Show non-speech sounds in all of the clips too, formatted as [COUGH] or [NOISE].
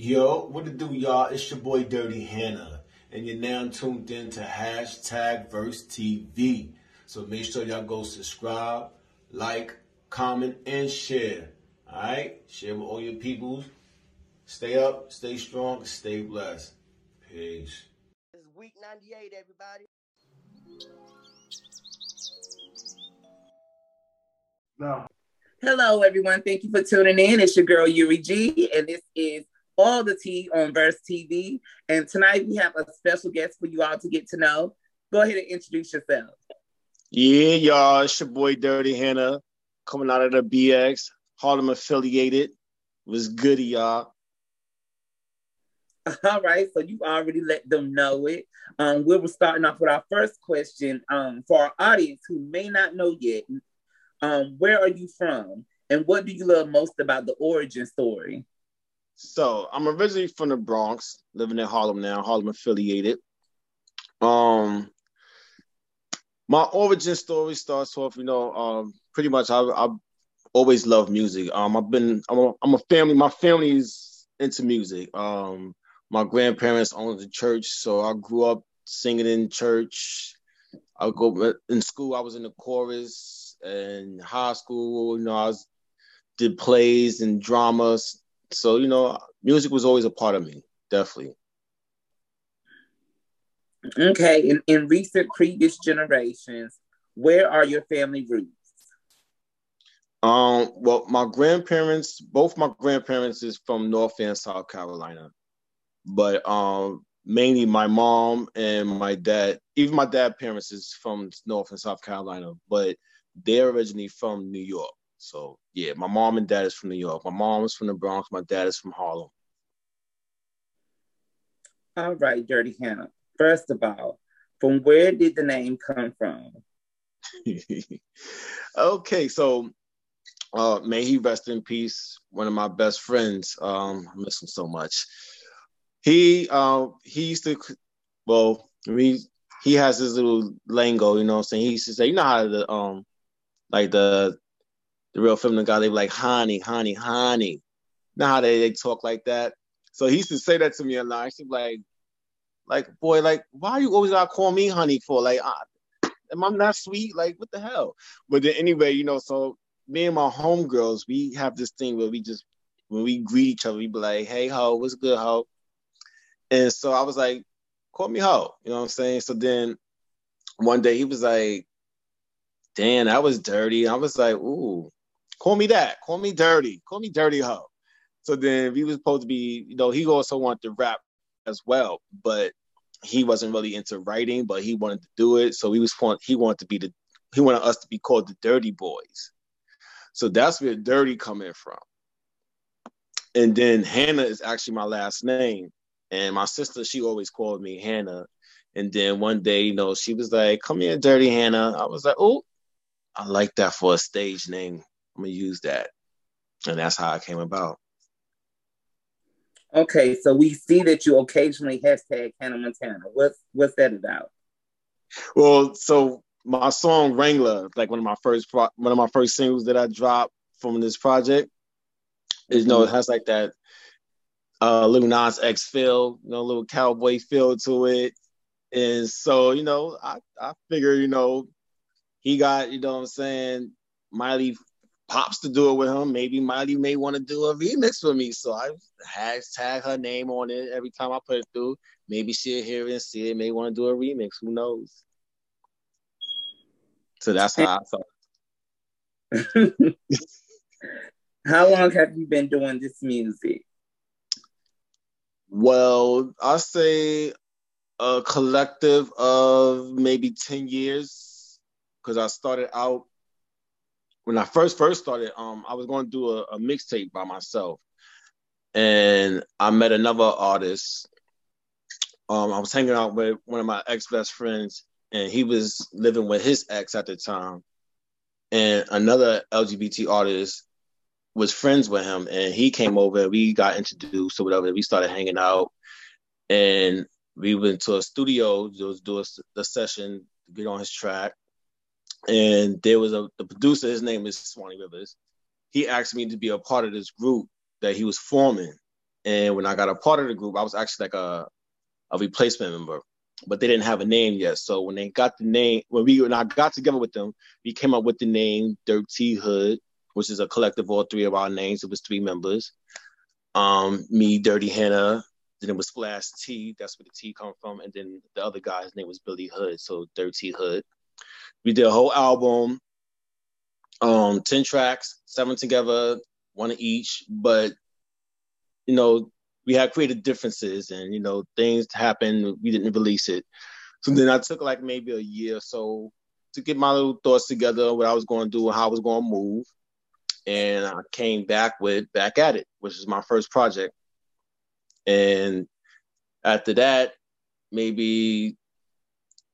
Yo, what to do, y'all? It's your boy Dirty Hannah, and you're now tuned in to hashtag Verse TV. So make sure y'all go subscribe, like, comment, and share. All right, share with all your peoples. Stay up, stay strong, stay blessed. Peace. It's week 98, everybody. No. Hello, everyone. Thank you for tuning in. It's your girl Yuri G, and this is all the tea on Verse TV. And tonight we have a special guest for you all to get to know. Go ahead and introduce yourself. Yeah, y'all. It's your boy Dirty Hannah coming out of the BX, Harlem affiliated. Was goody, y'all. [LAUGHS] All right, so you already let them know it. Um, we were starting off with our first question um, for our audience who may not know yet. Um, where are you from, and what do you love most about the origin story? So I'm originally from the Bronx, living in Harlem now, Harlem affiliated. Um, my origin story starts off, you know, um, pretty much I I always loved music. Um, I've been I'm a, I'm a family. My family's into music. Um, my grandparents owned the church, so I grew up singing in church. I go in school. I was in the chorus and high school. You know, I was, did plays and dramas. So you know, music was always a part of me, definitely. Okay, in, in recent previous generations, where are your family roots? Um, well, my grandparents, both my grandparents is from North and South Carolina, but um, mainly my mom and my dad. Even my dad parents is from North and South Carolina, but they're originally from New York. So yeah, my mom and dad is from New York. My mom is from the Bronx. My dad is from Harlem. All right, Dirty Hannah. First of all, from where did the name come from? [LAUGHS] okay, so uh, may he rest in peace. One of my best friends. Um, I miss him so much. He uh, he used to, well, he he has his little lingo, you know what I'm saying? He used to say, you know how the um like the the real feminine guy, they be like, honey, honey, honey. Now how they, they talk like that? So he used to say that to me a lot. He'd be like, like, boy, like, why you always gotta call me honey for? Like, uh, am I not sweet? Like, what the hell? But then anyway, you know, so me and my homegirls, we have this thing where we just when we greet each other, we be like, hey ho, what's good, ho? And so I was like, call me ho, you know what I'm saying? So then one day he was like, damn, that was dirty. I was like, ooh, call me that, call me dirty, call me dirty ho. So then we was supposed to be, you know, he also wanted to rap as well, but he wasn't really into writing, but he wanted to do it. So he was he wanted to be the he wanted us to be called the Dirty Boys. So that's where Dirty coming from. And then Hannah is actually my last name. And my sister, she always called me Hannah. And then one day, you know, she was like, "Come here, Dirty Hannah." I was like, "Oh, I like that for a stage name. I'm gonna use that." And that's how it came about. Okay, so we see that you occasionally hashtag Hannah Montana. What's what's that about? Well, so my song Wrangler, like one of my first pro- one of my first singles that I dropped from this project, is you know it has like that uh Lil Nas X feel, you know, little cowboy feel to it. And so, you know, I, I figure, you know, he got, you know what I'm saying, Miley Pops to do it with him. Maybe Miley may want to do a remix for me. So I hashtag her name on it every time I put it through. Maybe she'll hear it and see it, may want to do a remix. Who knows? So that's how I thought. [LAUGHS] how long have you been doing this music? Well, I say a collective of maybe 10 years because I started out when I first first started, um, I was going to do a, a mixtape by myself, and I met another artist. Um, I was hanging out with one of my ex best friends, and he was living with his ex at the time, and another LGBT artist was friends with him, and he came over. and We got introduced or whatever. We started hanging out, and we went to a studio to do a, a session to get on his track and there was a the producer. His name is Swanee Rivers. He asked me to be a part of this group that he was forming, And when I got a part of the group, I was actually like a a replacement member, but they didn't have a name yet. So when they got the name, when we when I got together with them, we came up with the name Dirt T Hood, which is a collective of all three of our names. It was three members. Um, me, Dirty Hannah, then it was Splash T, that's where the T come from, and then the other guy's name was Billy Hood, so Dirty Hood. We did a whole album, um, 10 tracks, seven together, one each, but you know, we had creative differences and you know, things happened, we didn't release it. So then I took like maybe a year or so to get my little thoughts together, what I was going to do, how I was going to move. And I came back with Back at It, which is my first project. And after that, maybe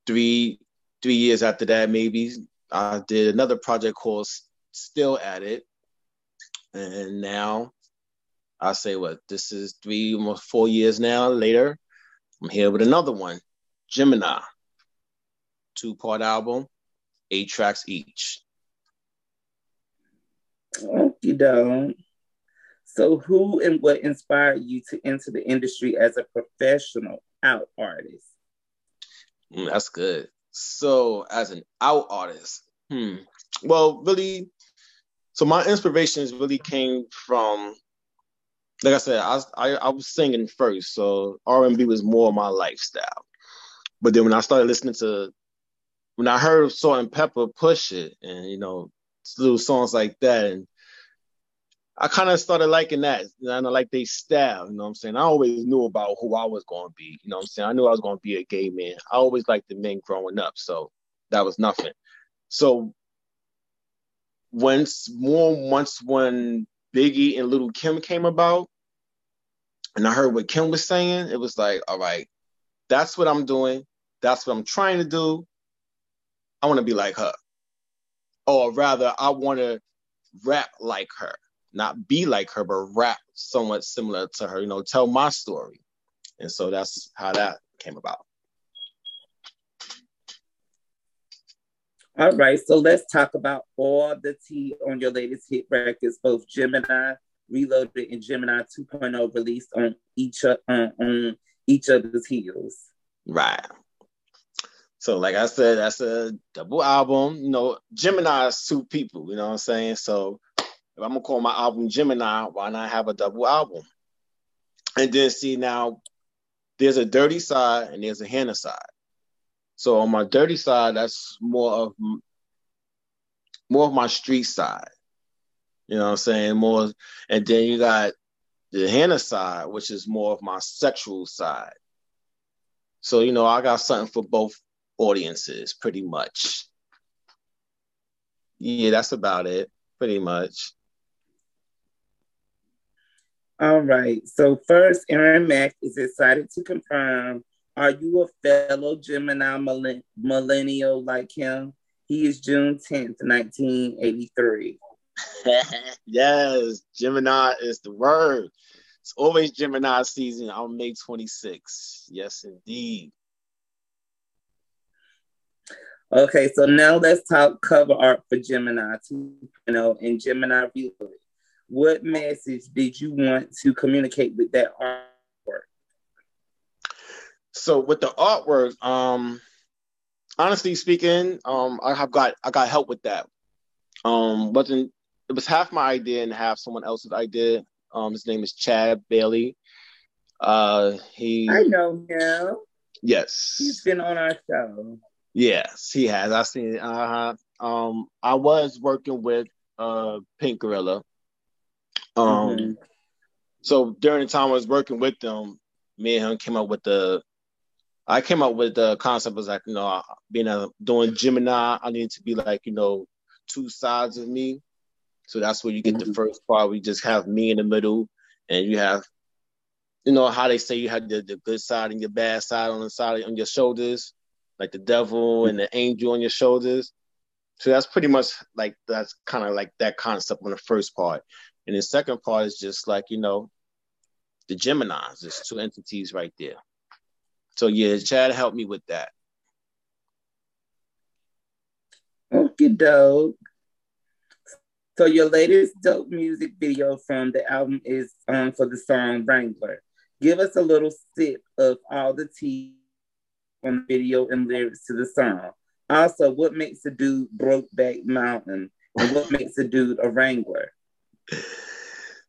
three three years after that, maybe I did another project called Still at It, and now I say what this is three almost four years now later. I'm here with another one, Gemini, two part album, eight tracks each. Okie doke. So, who and what inspired you to enter the industry as a professional out artist? Mm, that's good. So, as an out artist, hmm. Well, really, so my inspirations really came from, like I said, I I, I was singing first, so R and B was more my lifestyle. But then when I started listening to, when I heard Salt-N-Pepa push it, and you know, little songs like that, and I kind of started liking that. You know, like they style, you know what I'm saying? I always knew about who I was going to be, you know what I'm saying? I knew I was going to be a gay man. I always liked the men growing up, so that was nothing. So once more once when Biggie and Lil' Kim came about, and I heard what Kim was saying, it was like, all right, that's what I'm doing. That's what I'm trying to do. I want to be like her. Or rather, I want to rap like her not be like her, but rap somewhat similar to her, you know, tell my story. And so that's how that came about. All right, so let's talk about all the tea on your latest hit records, both Gemini Reloaded and Gemini 2.0 released on each uh, on each other's heels. Right. So, like I said, that's a double album. You know, Gemini is two people. You know what I'm saying? So I'm gonna call my album Gemini, why not have a double album? And then see now, there's a dirty side and there's a Hannah side. So on my dirty side, that's more of more of my street side. You know what I'm saying? More, and then you got the Hannah side, which is more of my sexual side. So you know, I got something for both audiences, pretty much. Yeah, that's about it, pretty much. All right. So first, Aaron Mack is excited to confirm. Are you a fellow Gemini millennial like him? He is June 10th, 1983. [LAUGHS] yes, Gemini is the word. It's always Gemini season on May 26th. Yes, indeed. Okay, so now let's talk cover art for Gemini 2.0 and Gemini Reloaded what message did you want to communicate with that artwork? So with the artwork, um, honestly speaking, um, I have got I got help with that. Um, wasn't it was half my idea and half someone else's idea. Um, his name is Chad Bailey. Uh, he I know him. Yes, he's been on our show. Yes, he has. I seen. Uh, um, I was working with uh Pink Gorilla um, mm-hmm. so during the time I was working with them, me and him came up with the. I came up with the concept was like you know being a doing Gemini, I need to be like you know two sides of me. So that's where you get mm-hmm. the first part. We just have me in the middle, and you have, you know how they say you have the, the good side and your bad side on the side on your shoulders, like the devil and the angel on your shoulders. So that's pretty much like that's kind of like that concept on the first part. And the second part is just like, you know, the Geminis, there's two entities right there. So yeah, Chad helped me with that. Okay, dope. So your latest dope music video from the album is um, for the song Wrangler. Give us a little sip of all the tea on the video and lyrics to the song. Also, what makes a dude Brokeback Mountain and what makes a dude a Wrangler?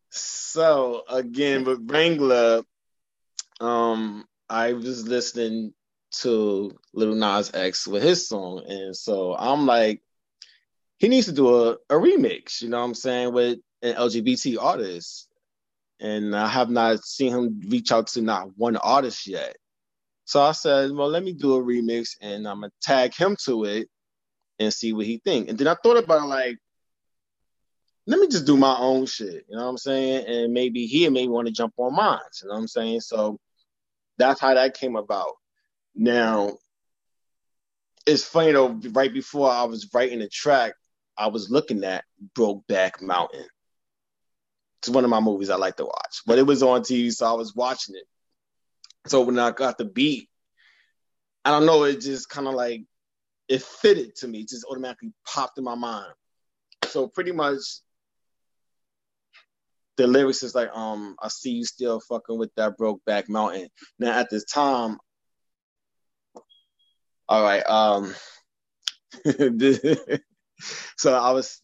So again, with Wrangler, um, I was listening to Lil Nas X with his song, and so I'm like, he needs to do a, a remix, you know what I'm saying, with an LGBT artist. And I have not seen him reach out to not one artist yet. So I said, well, let me do a remix and I'm gonna tag him to it and see what he think. And then I thought about like, let me just do my own shit, you know what I'm saying? And maybe he may want to jump on mine, you know what I'm saying? So that's how that came about. Now, it's funny though, right before I was writing the track, I was looking at Brokeback Mountain. It's one of my movies I like to watch, but it was on TV, so I was watching it. So when I got the beat, I don't know, it just kind of like it fitted to me, it just automatically popped in my mind. So pretty much the lyrics is like, um, I see you still fucking with that Brokeback Mountain. Now at this time, all right, um [LAUGHS] so I was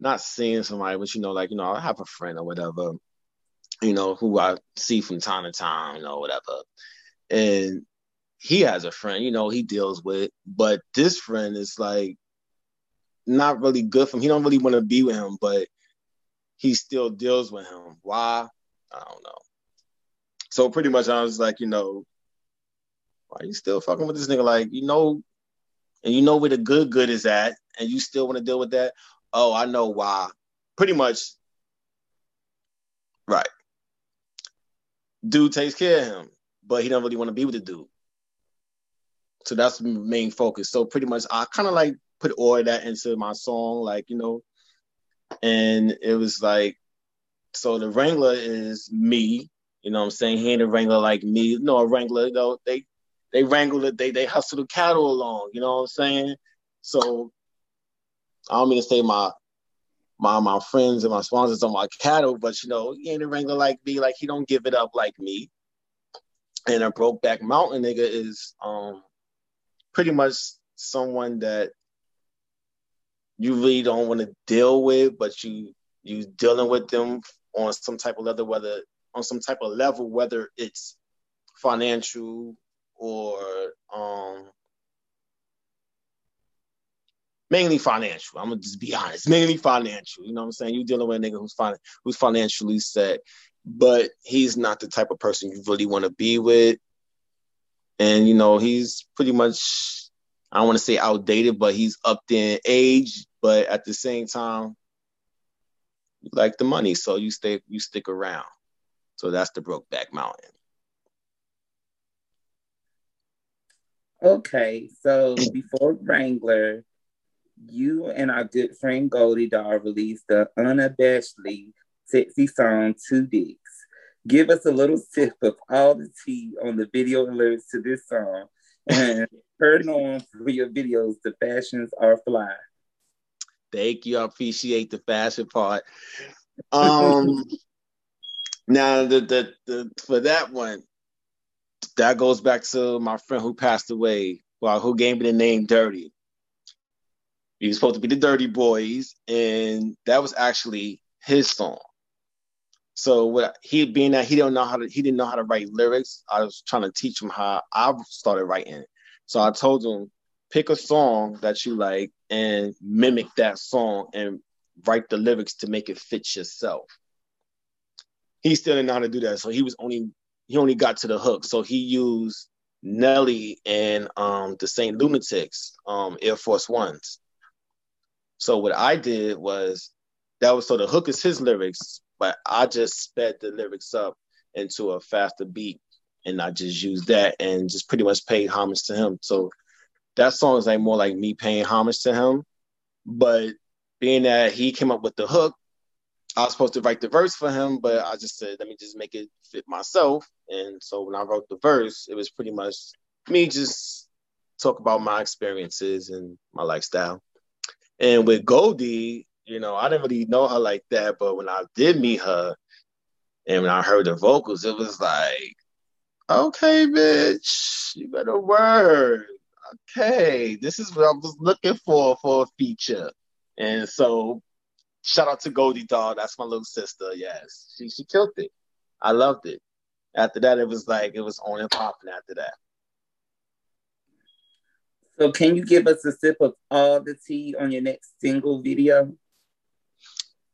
not seeing somebody, but you know, like, you know, I have a friend or whatever, you know, who I see from time to time, you know, whatever. And he has a friend, you know, he deals with, but this friend is like not really good for him. He don't really want to be with him, but he still deals with him. Why? I don't know. So pretty much I was like, you know, why are you still fucking with this nigga? Like, you know, and you know where the good good is at, and you still want to deal with that. Oh, I know why. Pretty much, right. Dude takes care of him, but he don't really want to be with the dude. So that's the main focus. So pretty much, I kind of like put all that into my song, like you know, and it was like, so the Wrangler is me. You know what I'm saying? He ain't a Wrangler like me. No, a Wrangler, though, they they wrangle it, they they hustle the cattle along, you know what I'm saying? So I don't mean to say my my my friends and my sponsors are my cattle, but you know, he ain't a wrangler like me, like he don't give it up like me. And a Brokeback Mountain nigga is um pretty much someone that you really don't want to deal with, but you you dealing with them on some type of level, whether on some type of level, whether it's financial or um mainly financial. I'm gonna just be honest, mainly financial. You know what I'm saying? You dealing with a nigga who's fin- who's financially set, but he's not the type of person you really want to be with. And you know, he's pretty much I don't want to say outdated, but he's up in age, but at the same time, you like the money, so you stay you stick around. So that's the Brokeback Mountain. Okay, so before Wrangler, you and our good friend Goldie Doll released the unabashedly sexy song Two Dicks. Give us a little sip of all the tea on the video and lyrics to this song. And her known for your videos, the fashions are fly. Thank you. I appreciate the fashion part. Um [LAUGHS] now the, the the for that one, that goes back to my friend who passed away, well, who gave me the name Dirty. He was supposed to be the Dirty Boys, and that was actually his song. So what he being that he don't know how to he didn't know how to write lyrics, I was trying to teach him how I started writing. So I told him, pick a song that you like and mimic that song and write the lyrics to make it fit yourself. He still didn't know how to do that. So he was only he only got to the hook. So he used Nelly and um, the Saint Lunatics, um, Air Force Ones. So what I did was that was so the hook is his lyrics, but I just sped the lyrics up into a faster beat, and I just used that and just pretty much paid homage to him. So that song is like more like me paying homage to him, but being that he came up with the hook, I was supposed to write the verse for him, but I just said, let me just make it fit myself. And so when I wrote the verse, it was pretty much me just talk about my experiences and my lifestyle. And with Goldie, You know, I didn't really know her like that, but when I did meet her and when I heard the vocals, it was like, okay, bitch, you better work. Okay, this is what I was looking for for a feature. And so shout out to Goldie Doll. That's my little sister. Yes. She she killed it. I loved it. After that, it was like it was on and popping after that. So can you give us a sip of all the tea on your next single video?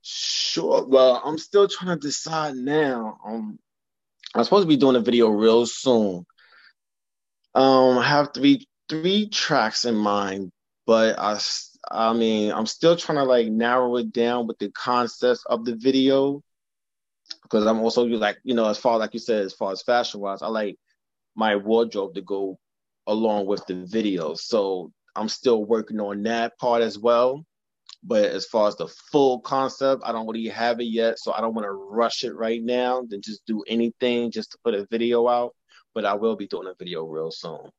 Sure. Well, I'm still trying to decide now. Um, I'm supposed to be doing a video real soon. Um, I have three three tracks in mind, but I I mean I'm still trying to like narrow it down with the concepts of the video because I'm also like you know as far like you said as far as fashion wise I like my wardrobe to go along with the video. So I'm still working on that part as well. But as far as the full concept, I don't really have it yet. So I don't want to rush it right now, then just do anything just to put a video out. But I will be doing a video real soon.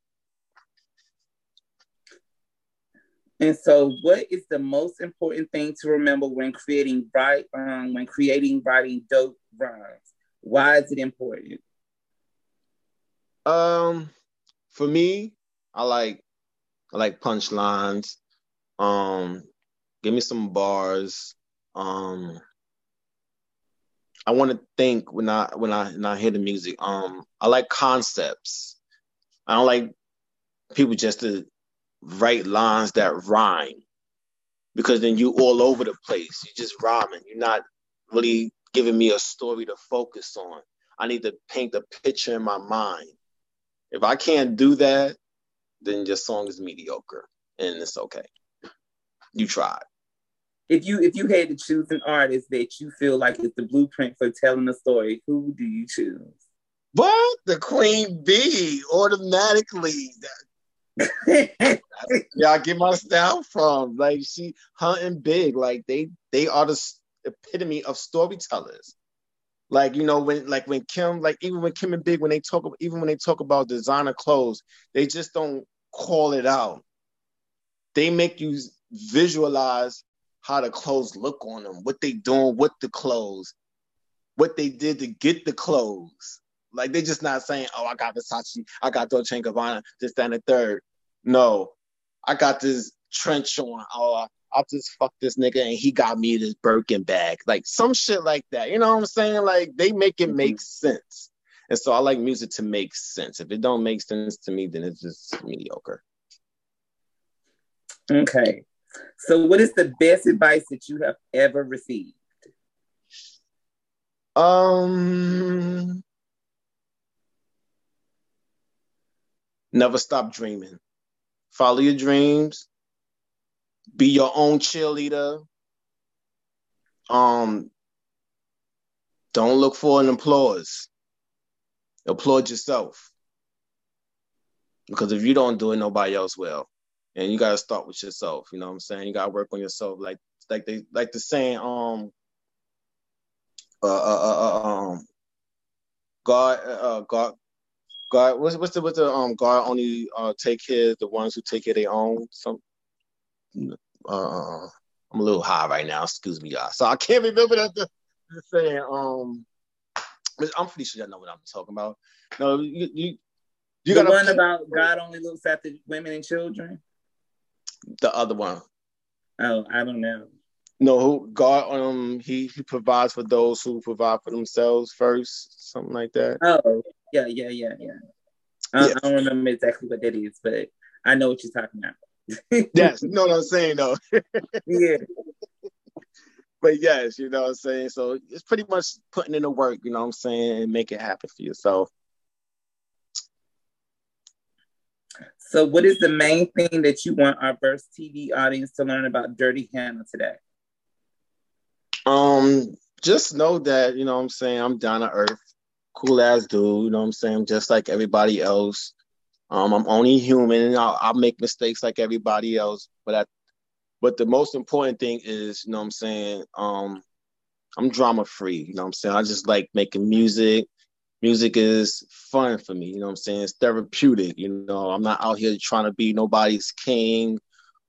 And so, what is the most important thing to remember when creating bright, um, when creating writing dope rhymes? Why is it important? Um, for me, I like I like punchlines. Um, give me some bars. Um, I want to think when I when I when I hear the music. Um, I like concepts. I don't like people just to write lines that rhyme because then you all over the place. You're just rhyming. You're not really giving me a story to focus on. I need to paint a picture in my mind. If I can't do that, then your song is mediocre and it's okay. You tried. If you if you had to choose an artist that you feel like is the blueprint for telling a story, who do you choose? What? The Queen Bee automatically. [LAUGHS] yeah, I get my style from. Like she hunting big. Like they they are the epitome of storytellers. Like you know when like when Kim like even when Kim and Big when they talk even when they talk about designer clothes, they just don't call it out. They make you visualize how the clothes look on them, what they doing with the clothes, what they did to get the clothes. Like they're just not saying, "Oh, I got Versace, I got Dolce and Gabbana, this, that, and the third. No, I got this trench on. Oh, I'll just fuck this nigga and he got me this Birkin bag. Like some shit like that. You know what I'm saying? Like they make it make mm-hmm. sense. And so I like music to make sense. If it don't make sense to me, then it's just mediocre. Okay. So what is the best advice that you have ever received? Um never stop dreaming. Follow your dreams be your own cheerleader. Um, don't look for an applause. Applaud yourself. Because if you don't do it, nobody else will. And you gotta start with yourself. You know what I'm saying? You gotta work on yourself. Like like they like the saying, um uh, uh, uh, uh um God uh God God what's what's the what's the um God only uh take care of the ones who take care of their own some uh, I'm a little high right now. Excuse me, y'all. So I can't remember that. The, the saying. Um, I'm pretty sure y'all know what I'm talking about. No, you you, you the got one about God only looks after women and children. The other one. Oh, I don't know. No, God um he he provides for those who provide for themselves first, something like that. Oh, yeah, yeah, yeah, yeah. I, yeah. I don't remember exactly what that is, but I know what you're talking about [LAUGHS] yes, you know what I'm saying though. yeah. [LAUGHS] But yes, you know what I'm saying. So it's pretty much putting in the work, you know what I'm saying, and make it happen for yourself. So, what is the main thing that you want our Verse TV audience to learn about Dirty Hannah today? Um, just know that you know what I'm saying. I'm down to earth, cool ass dude. You know what I'm saying. Just like everybody else. Um, I'm only human and I'll, I'll, make mistakes like everybody else. But I, but the most important thing is, you know what I'm saying? Um, I'm drama free, you know what I'm saying? I just like making music. Music is fun for me, you know what I'm saying? It's therapeutic, you know. I'm not out here trying to be nobody's king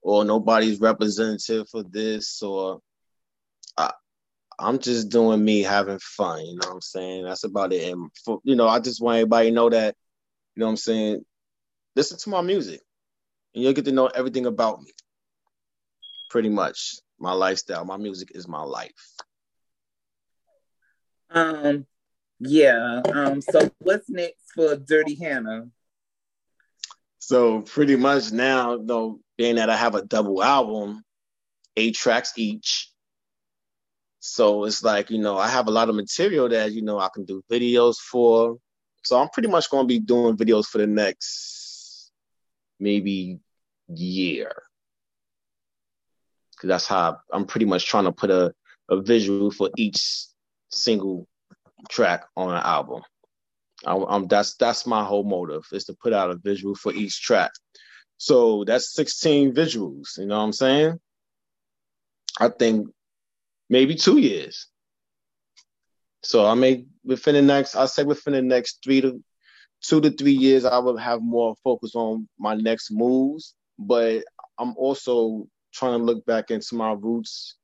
or nobody's representative for this or I'm just doing me having fun, you know what I'm saying? That's about it. And for, you know, I just want everybody to know that, you know what I'm saying? Listen to my music and you'll get to know everything about me. Pretty much. My lifestyle, my music is my life. Um, yeah. Um, so what's next for Dirty Hannah? So pretty much now, though, being that I have a double album, eight tracks each. So it's like, you know, I have a lot of material that, you know, I can do videos for. So I'm pretty much going to be doing videos for the next maybe year. Cause that's how I'm pretty much trying to put a, a visual for each single track on an album. I, I'm that's that's my whole motive is to put out a visual for each track. So that's 16 visuals. You know what I'm saying? I think maybe two years. So I may within the next, I say within the next three to two to three years, I will have more focus on my next moves. But I'm also trying to look back into my roots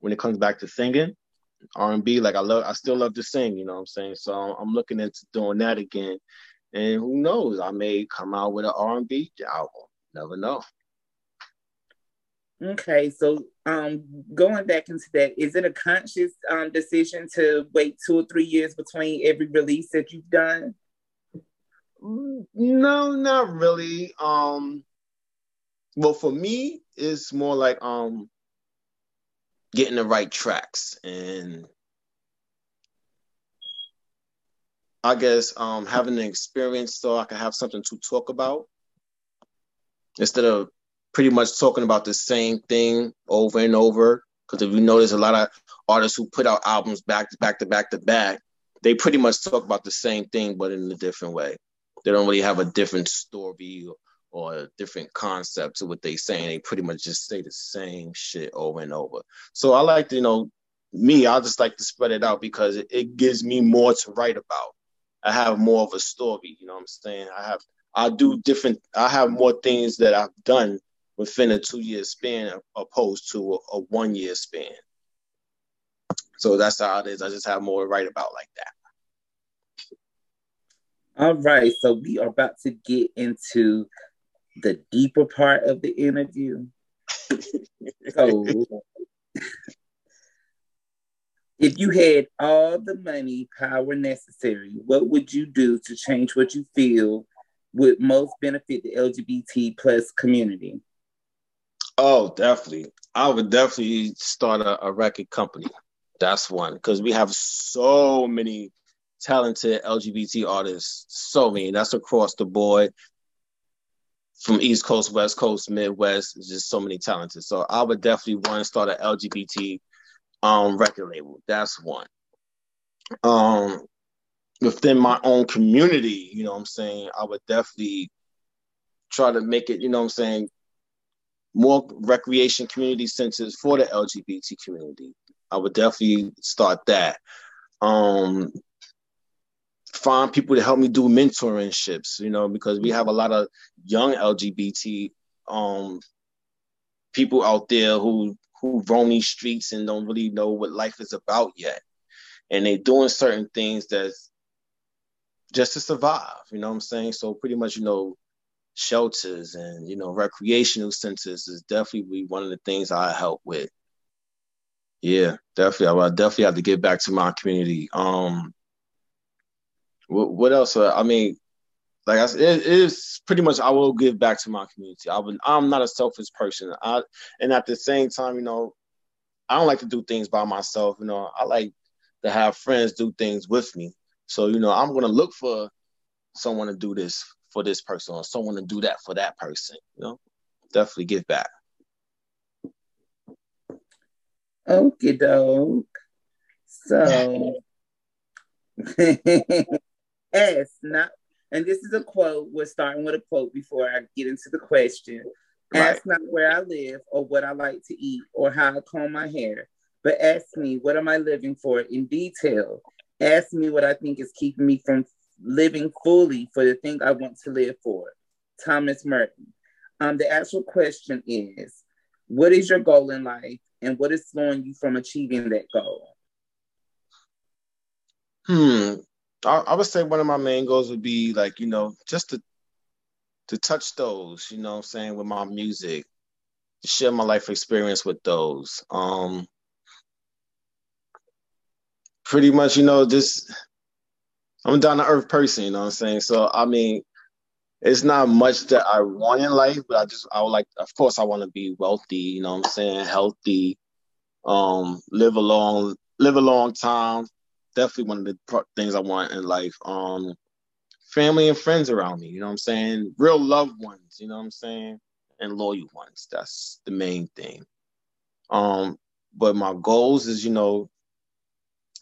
when it comes back to singing. R&B. Like I love, I still love to sing. You know what I'm saying? So I'm looking into doing that again. And who knows? I may come out with an R&B album. Never know. Okay, so um, going back into that, is it a conscious um, decision to wait two or three years between every release that you've done? No, not really. Um, well, for me, it's more like um, getting the right tracks and I guess um, having an experience so I can have something to talk about instead of pretty much talking about the same thing over and over. Because if you notice, a lot of artists who put out albums back to back to back to back, they pretty much talk about the same thing but in a different way. They don't really have a different story or different concept to what they saying. They pretty much just say the same shit over and over. So I like to, you know, me, I just like to spread it out because it, it gives me more to write about. I have more of a story, you know what I'm saying? I have I do different I have more things that I've done within a two year span opposed to a, a one year span. So that's how it is. I just have more to write about like that. All right, so we are about to get into the deeper part of the interview. so, if you had all the money, power necessary, what would you do to change what you feel would most benefit the LGBT plus community? Oh, definitely. I would definitely start a, a record company. That's one because we have so many talented LGBT artists. So many. That's across the board from East Coast, West Coast, Midwest, just so many talented. So I would definitely want to start an LGBT um, record label. That's one. Um, within my own community, you know what I'm saying, I would definitely try to make it, you know what I'm saying, more recreation community centers for the LGBT community. I would definitely start that. Um, find people to help me do mentorships, you know, because we have a lot of young LGBT um, people out there who who roam these streets and don't really know what life is about yet. And they're doing certain things that's just to survive, you know what I'm saying? So pretty much, you know, shelters and you know, recreational centers is definitely one of the things I help with. Yeah, definitely. I definitely have to get back to my community. Um, what, what else? Uh, I mean, like I said, it, is pretty much I will give back to my community. I would, I'm not a selfish person. I and at the same time, you know, I don't like to do things by myself. You know, I like to have friends do things with me. So you know, I'm gonna look for someone to do this for this person or someone to do that for that person. You know, definitely give back. Okay, doke. So, [LAUGHS] [LAUGHS] as not and this is a quote. We're starting with a quote before I get into the question. Right. Ask not where I live or what I like to eat or how I comb my hair, but ask me what am I living for in detail. Ask me what I think is keeping me from living fully for the thing I want to live for. Thomas Merton. Um, the actual question is, what is your goal in life and what is slowing you from achieving that goal? Hmm. I, I would say one of my main goals would be like, you know, just to to touch those, you know what I'm saying, with my music, to share my life experience with those. Um pretty much, you know, just I'm a down to earth person, you know what I'm saying? So I mean, it's not much that I want in life, but I just I would like of course I want to be wealthy, you know what I'm saying, healthy, um, live a long live a long time. Definitely one of the things I want in life. Um family and friends around me, you know what I'm saying? Real loved ones, you know what I'm saying? And loyal ones. That's the main thing. Um, but my goals is, you know,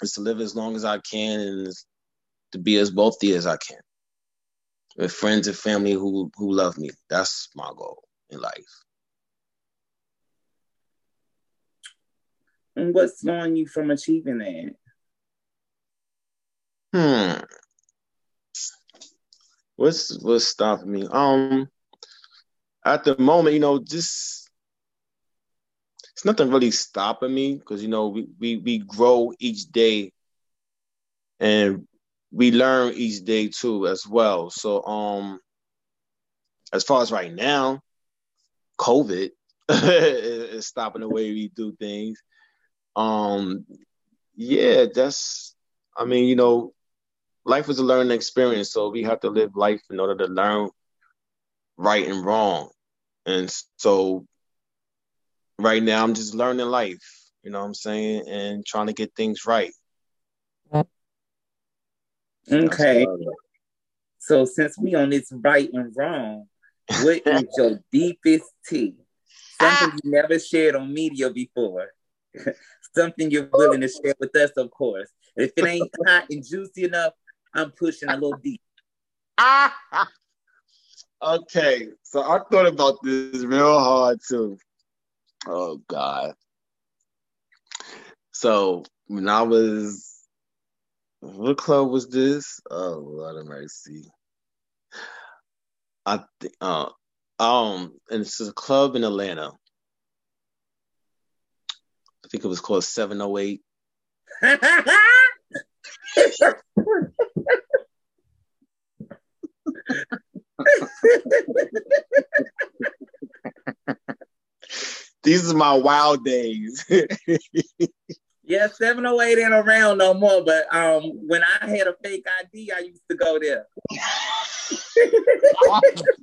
is to live as long as I can and to be as wealthy as I can with friends and family who who love me. That's my goal in life. And what's slowing you from achieving that? Hmm. What's what's stopping me? Um, at the moment, you know, just it's nothing really stopping me because you know we we we grow each day, and we learn each day too as well. So um as far as right now, COVID [LAUGHS] is stopping the way we do things. Um yeah, that's I mean, you know, life is a learning experience, so we have to live life in order to learn right and wrong. And so right now I'm just learning life, you know what I'm saying, and trying to get things right. Okay. So since we on this right and wrong, what [LAUGHS] is your deepest tea? Something ah. you never shared on media before. [LAUGHS] Something you're willing to share with us, of course. If it ain't hot and juicy enough, I'm pushing a little deep. Ah. [LAUGHS] Okay, so I thought about this real hard too. Oh God. So when I was what club was this? Oh Lord of mercy. I think uh um and it's a club in Atlanta. I think it was called 708. [LAUGHS] [LAUGHS] These are my wild days. [LAUGHS] Yeah, 708 ain't around no more, but um when I had a fake ID, I used to go there. [LAUGHS]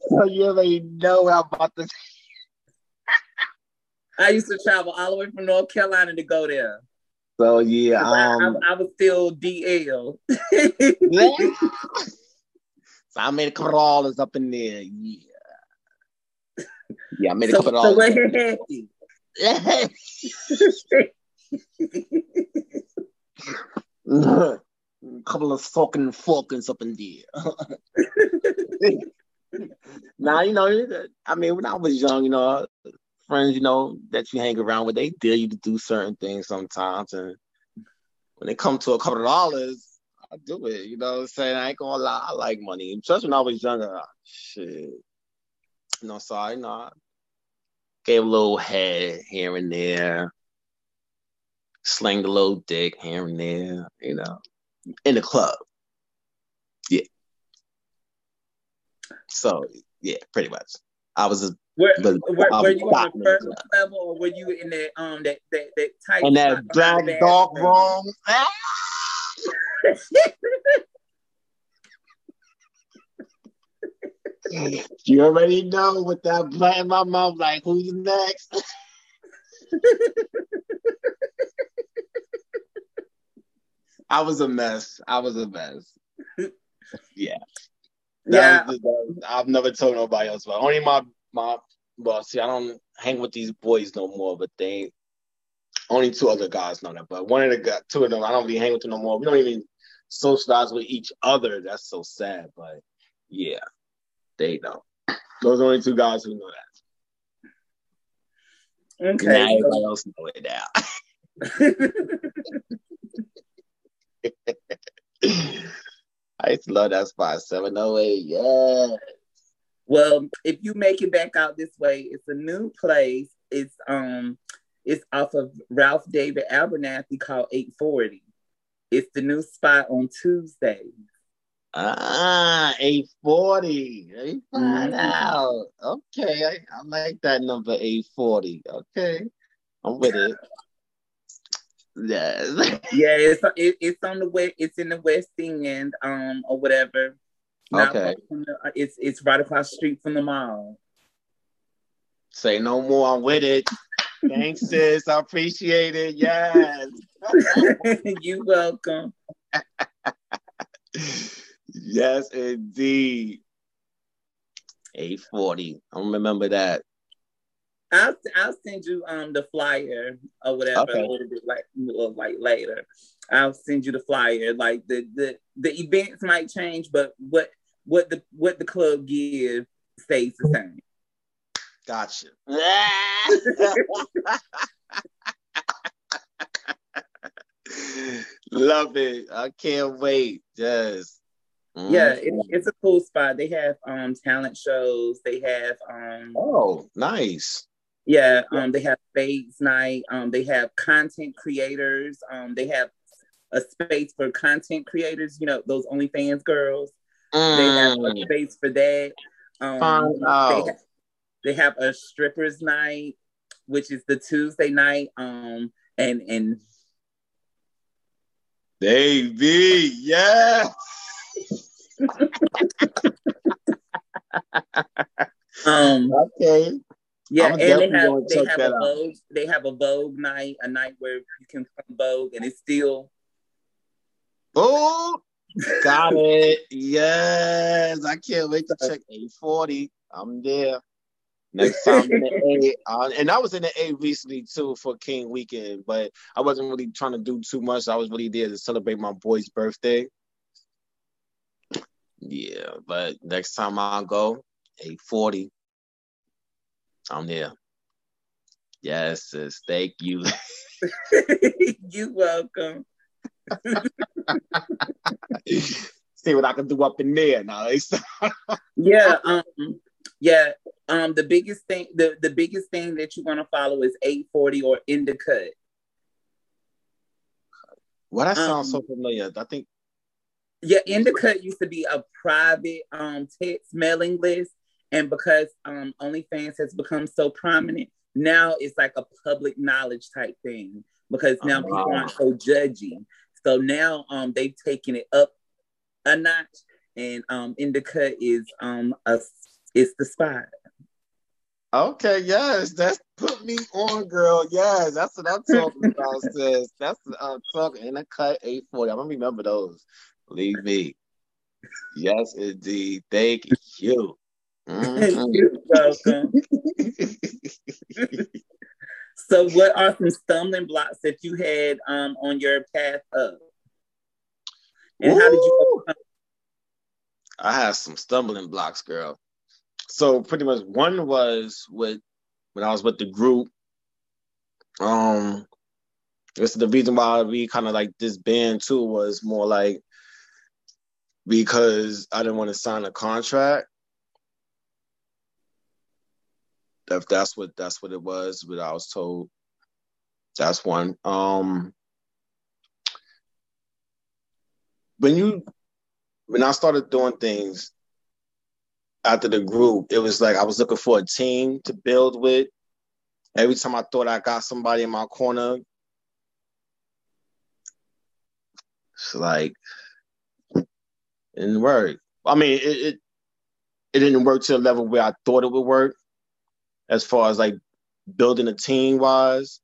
so you already know I'm about this. I used to travel all the way from North Carolina to go there. So yeah, um, I, I, I, was still DL. So I made a couple dollars up in there. Yeah. [LAUGHS] Yeah, I made a so, couple dollars. So a [LAUGHS] couple of fucking falcons up in there. [LAUGHS] now, you know, I mean, when I was young, you know, friends, you know, that you hang around with, they dare you to do certain things sometimes. And when it comes to a couple of dollars, do it. You know what I'm saying? I ain't gonna lie, I like money. Especially when I was younger. Shit. So I, you know, I gave a little head here and there sling a little dick here and there, you know, in the club. Yeah. So yeah, pretty much. I was a were, were you on the first level or were you in that um that that that tight and that black dog room? [LAUGHS] you already know with that black in my mouth, like who's next? [LAUGHS] I was a mess. I was a mess. yeah. yeah. Was, was, I've never told nobody else about. Only my my well, see, I don't hang with these boys no more, but they only two other guys know that. But one of the two of them, I don't really hang with them no more. We don't even socialize with each other. That's so sad. But yeah, they know. Those are only two guys who know that. Okay. Now everybody else know it now. [LAUGHS] [LAUGHS] I used to love that spot, 708. yes. Well, if you make it back out this way, it's a new place. It's um It's off of Ralph David Abernathy called 840. It's the new spot on Tuesday. Ah, 840. 8 mm-hmm. out. Okay, I, I like that number 840. Okay, I'm with it. Yes. [LAUGHS] yeah, it's it, it's on the way. It's in the West End, um, or whatever. okay. The, it's it's right across the street from the mall. Say no more. I'm with it. Thanks, sis. I appreciate it. Yes. [LAUGHS] you welcome. [LAUGHS] yes, indeed. 840. I don't remember that. I'll I'll send you um the flyer or whatever okay. a little bit like like later. I'll send you the flyer. Like the the the events might change, but what what the what the club gives stays the same. Gotcha. [LAUGHS] [LAUGHS] Love it. I can't wait. Yes. Mm. Yeah, it, it's a cool spot. They have um talent shows. They have um Oh, nice. Yeah, um they have spades night. Um they have content creators. Um they have a space for content creators, you know, those OnlyFans girls. Mm. They have a mm. space for that. Um, they, have, they have a strippers night, which is the Tuesday night. Um, and and baby, yeah. Um. Okay. Yeah, and they have they have a Vogue. They have a Vogue night, a night where you can come Vogue, and it's still. Oh, got [LAUGHS] it. Yes, I can't wait to check eight forty. I'm there. Next time in the [LAUGHS] A, uh, and I was in the A recently too for King Weekend, but I wasn't really trying to do too much. I was really there to celebrate my boy's birthday. Yeah, but next time I go, eight forty, I'm there. Yes, sis, thank you. [LAUGHS] you welcome. [LAUGHS] See what I can do up in there now. [LAUGHS] yeah, um, yeah. Um, the biggest thing, the, the biggest thing that you want to follow is 840 or in the cut. Well, that sounds um, so familiar. I think. Yeah, in the cut used to be a private um text mailing list, and because um OnlyFans has become so prominent, now it's like a public knowledge type thing because now oh, people wow. aren't so judgy. So now um they've taken it up a notch, and um in the cut is um a it's the spot. Okay, yes, that's put me on, girl. Yes, that's what I'm talking about, [LAUGHS] sis. That's what I'm talking. In the cut 840. I'm gonna remember those. Believe me. Yes, indeed. Thank you. Mm-hmm. So, what are some stumbling blocks that you had um, on your path up? And Ooh. how did you? I had some stumbling blocks, girl so pretty much one was with when I was with the group. Um, this is the reason why we kind of like this band too was more like because I didn't want to sign a contract. If that's what that's what it was, but I was told. That's one. Um, when you when I started doing things, after the group, it was like I was looking for a team to build with. Every time I thought I got somebody in my corner, it's like didn't work. I mean, it, it it didn't work to the level where I thought it would work, as far as like building a team wise.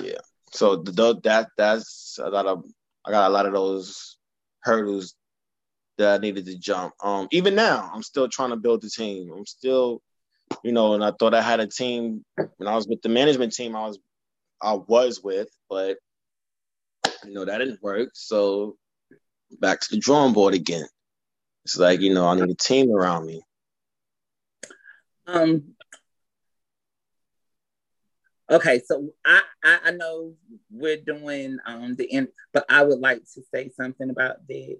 Yeah. So the, that that's a lot of I got a lot of those hurdles that I needed to jump. Um, even now, I'm still trying to build the team. I'm still, you know, and I thought I had a team when I was with the management team. I was, I was with, but you know that didn't work. So back to the drawing board again. It's like you know I need a team around me. Um. Okay, so I, I, I know we're doing um the end, but I would like to say something about that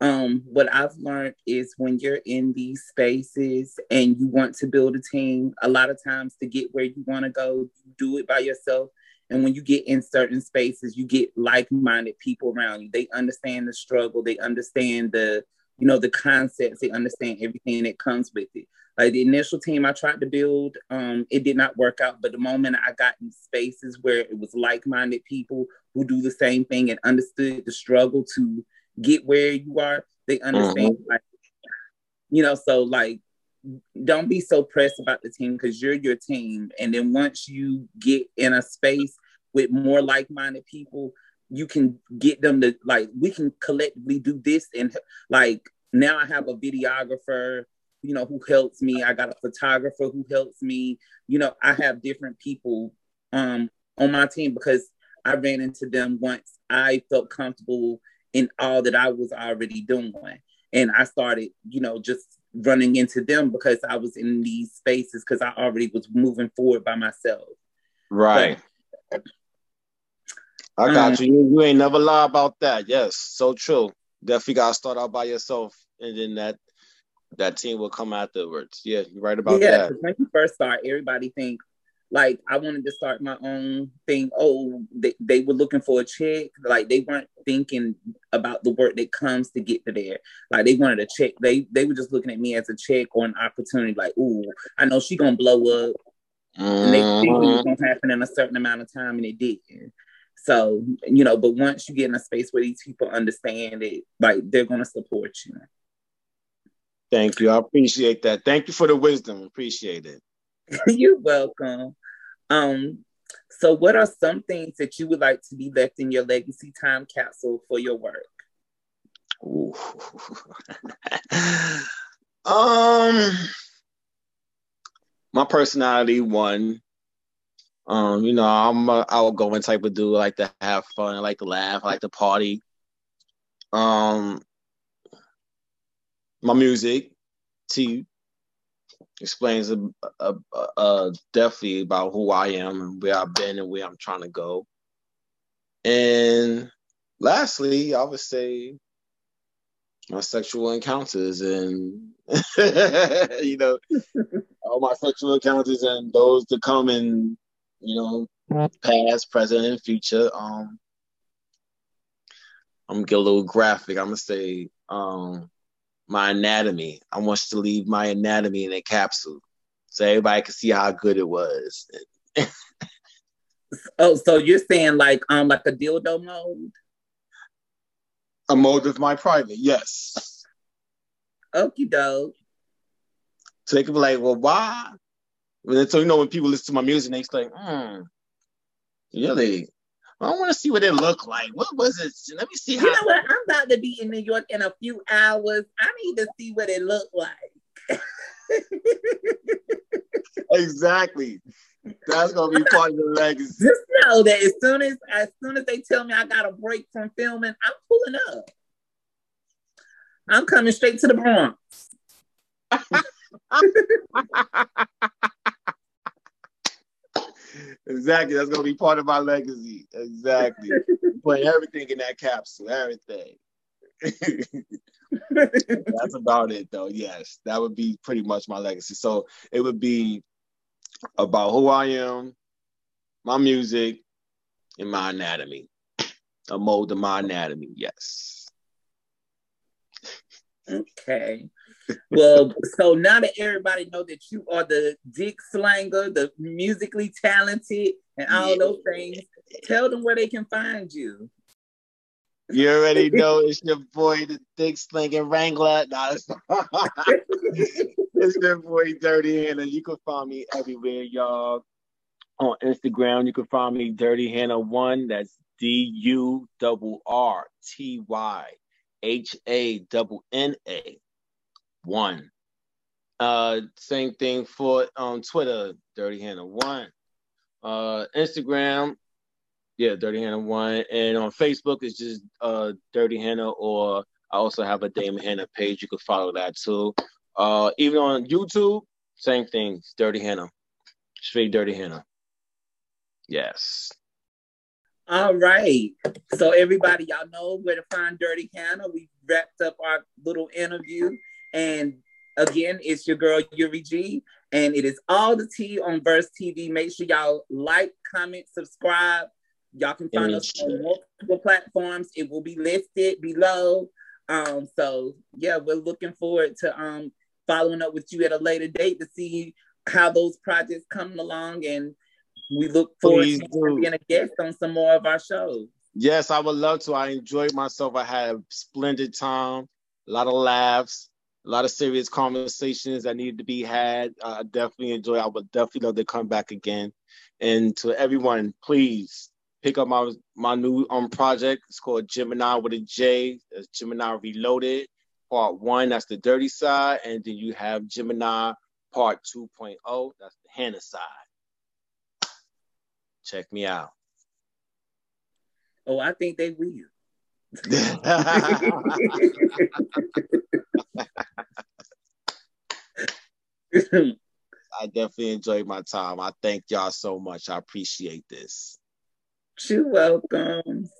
um, what I've learned is when you're in these spaces and you want to build a team, a lot of times to get where you want to go, you do it by yourself. And when you get in certain spaces, you get like-minded people around you. They understand the struggle, they understand the, you know, the concepts, they understand everything that comes with it. Like the initial team I tried to build, um, it did not work out. But the moment I got in spaces where it was like-minded people who do the same thing and understood the struggle to get where you are, they understand mm-hmm. like you know, so like don't be so pressed about the team because you're your team. And then once you get in a space with more like-minded people, you can get them to like we can collectively do this and like now I have a videographer, you know, who helps me. I got a photographer who helps me. You know, I have different people um on my team because I ran into them once I felt comfortable in all that I was already doing. And I started, you know, just running into them because I was in these spaces because I already was moving forward by myself. Right. But, I got um, you. You ain't never lie about that. Yes, so true. Definitely gotta start out by yourself, and then that that team will come afterwards. Yeah, you're right about that. yeah, that. When you first start, everybody think like I wanted to start my own thing. Oh, they, they were looking for a check. Like they weren't thinking about the work that comes to get to there. Like they wanted a check. They they were just looking at me as a check or an opportunity. Like, ooh, I know she gonna blow up. Mm-hmm. And they think it was gonna happen in a certain amount of time, and it didn't. So you know, but once you get in a space where these people understand it, like they're gonna support you. Thank you. I appreciate that. Thank you for the wisdom. Appreciate it. [LAUGHS] You're welcome. Um, so what are some things that you would like to be left in your legacy time capsule for your work? [LAUGHS] um my personality one. Um, you know, I'm a outgoing type of dude. I like to have fun, I like to laugh, I like to party. Um my music, T explains a, a, definitely about who I am and where I've been and where I'm trying to go. And lastly, I would say my sexual encounters and [LAUGHS] you know [LAUGHS] all my sexual encounters and those to come in you know past present and future um i'm gonna get a little graphic i'm gonna say um my anatomy. I want you to leave my anatomy in a capsule so everybody can see how good it was. [LAUGHS] oh, so you're saying like um like a dildo mold? A mold of my private, yes. Okie doke. So they can be like, well, why? so you know when people listen to my music, they say, hmm, really? I want to see what it looked like. What was it? Let me see. How- you know what? I'm about to be in New York in a few hours. I need to see what it looked like. [LAUGHS] exactly. That's gonna be part of the legacy. Just know that as soon as as soon as they tell me I got a break from filming, I'm pulling up. I'm coming straight to the Bronx. [LAUGHS] [LAUGHS] exactly. That's gonna be part of my legacy. Exactly. [LAUGHS] Put everything in that capsule. Everything. [LAUGHS] That's about it, though. Yes, that would be pretty much my legacy. So it would be about who I am, my music, and my anatomy. A mold of my anatomy. Yes. Okay well, so now that everybody know that you are the dick slanger, the musically talented, and all those things, tell them where they can find you. You already [LAUGHS] know it's your boy, the dick slinging wrangler. [LAUGHS] Nah, it's, [LAUGHS] it's your boy, Durrty Hanna. You can find me everywhere, y'all. On Instagram, you can find me Durrty Hanna One. That's D U double R T Y H A double N A one. Uh, same thing for on um, Twitter, Durrty Hanna One. Uh, Instagram, yeah, Durrty Hanna One, and on Facebook it's just uh Durrty Hanna, or I also have a Dame Hannah page. You can follow that too. Uh, even on YouTube, same thing, Durrty Hanna, straight Durrty Hanna. Yes. All right. So everybody, y'all know where to find Durrty Hanna. We wrapped up our little interview. And again, it's your girl Yuri G, and it is all the tea on Verse TV. Make sure y'all like, comment, subscribe. Y'all can find us on multiple platforms. It will be listed below. Um, so yeah, we're looking forward to um following up with you at a later date to see how those projects come along and we look forward Please to do. being a guest on some more of our shows. Yes, I would love to. I enjoyed myself. I had a splendid time, a lot of laughs, a lot of serious conversations that needed to be had. I definitely enjoy. I would definitely love to come back again. And to everyone, please pick up my my new um project. It's called Gemini with a J. Gemini Reloaded. Part one, that's the dirty side, and then you have Gemini Part 2.0, that's the Hannah side. Check me out. Oh, I think they will. I definitely enjoyed my time. I thank y'all so much. I appreciate this. You're welcome.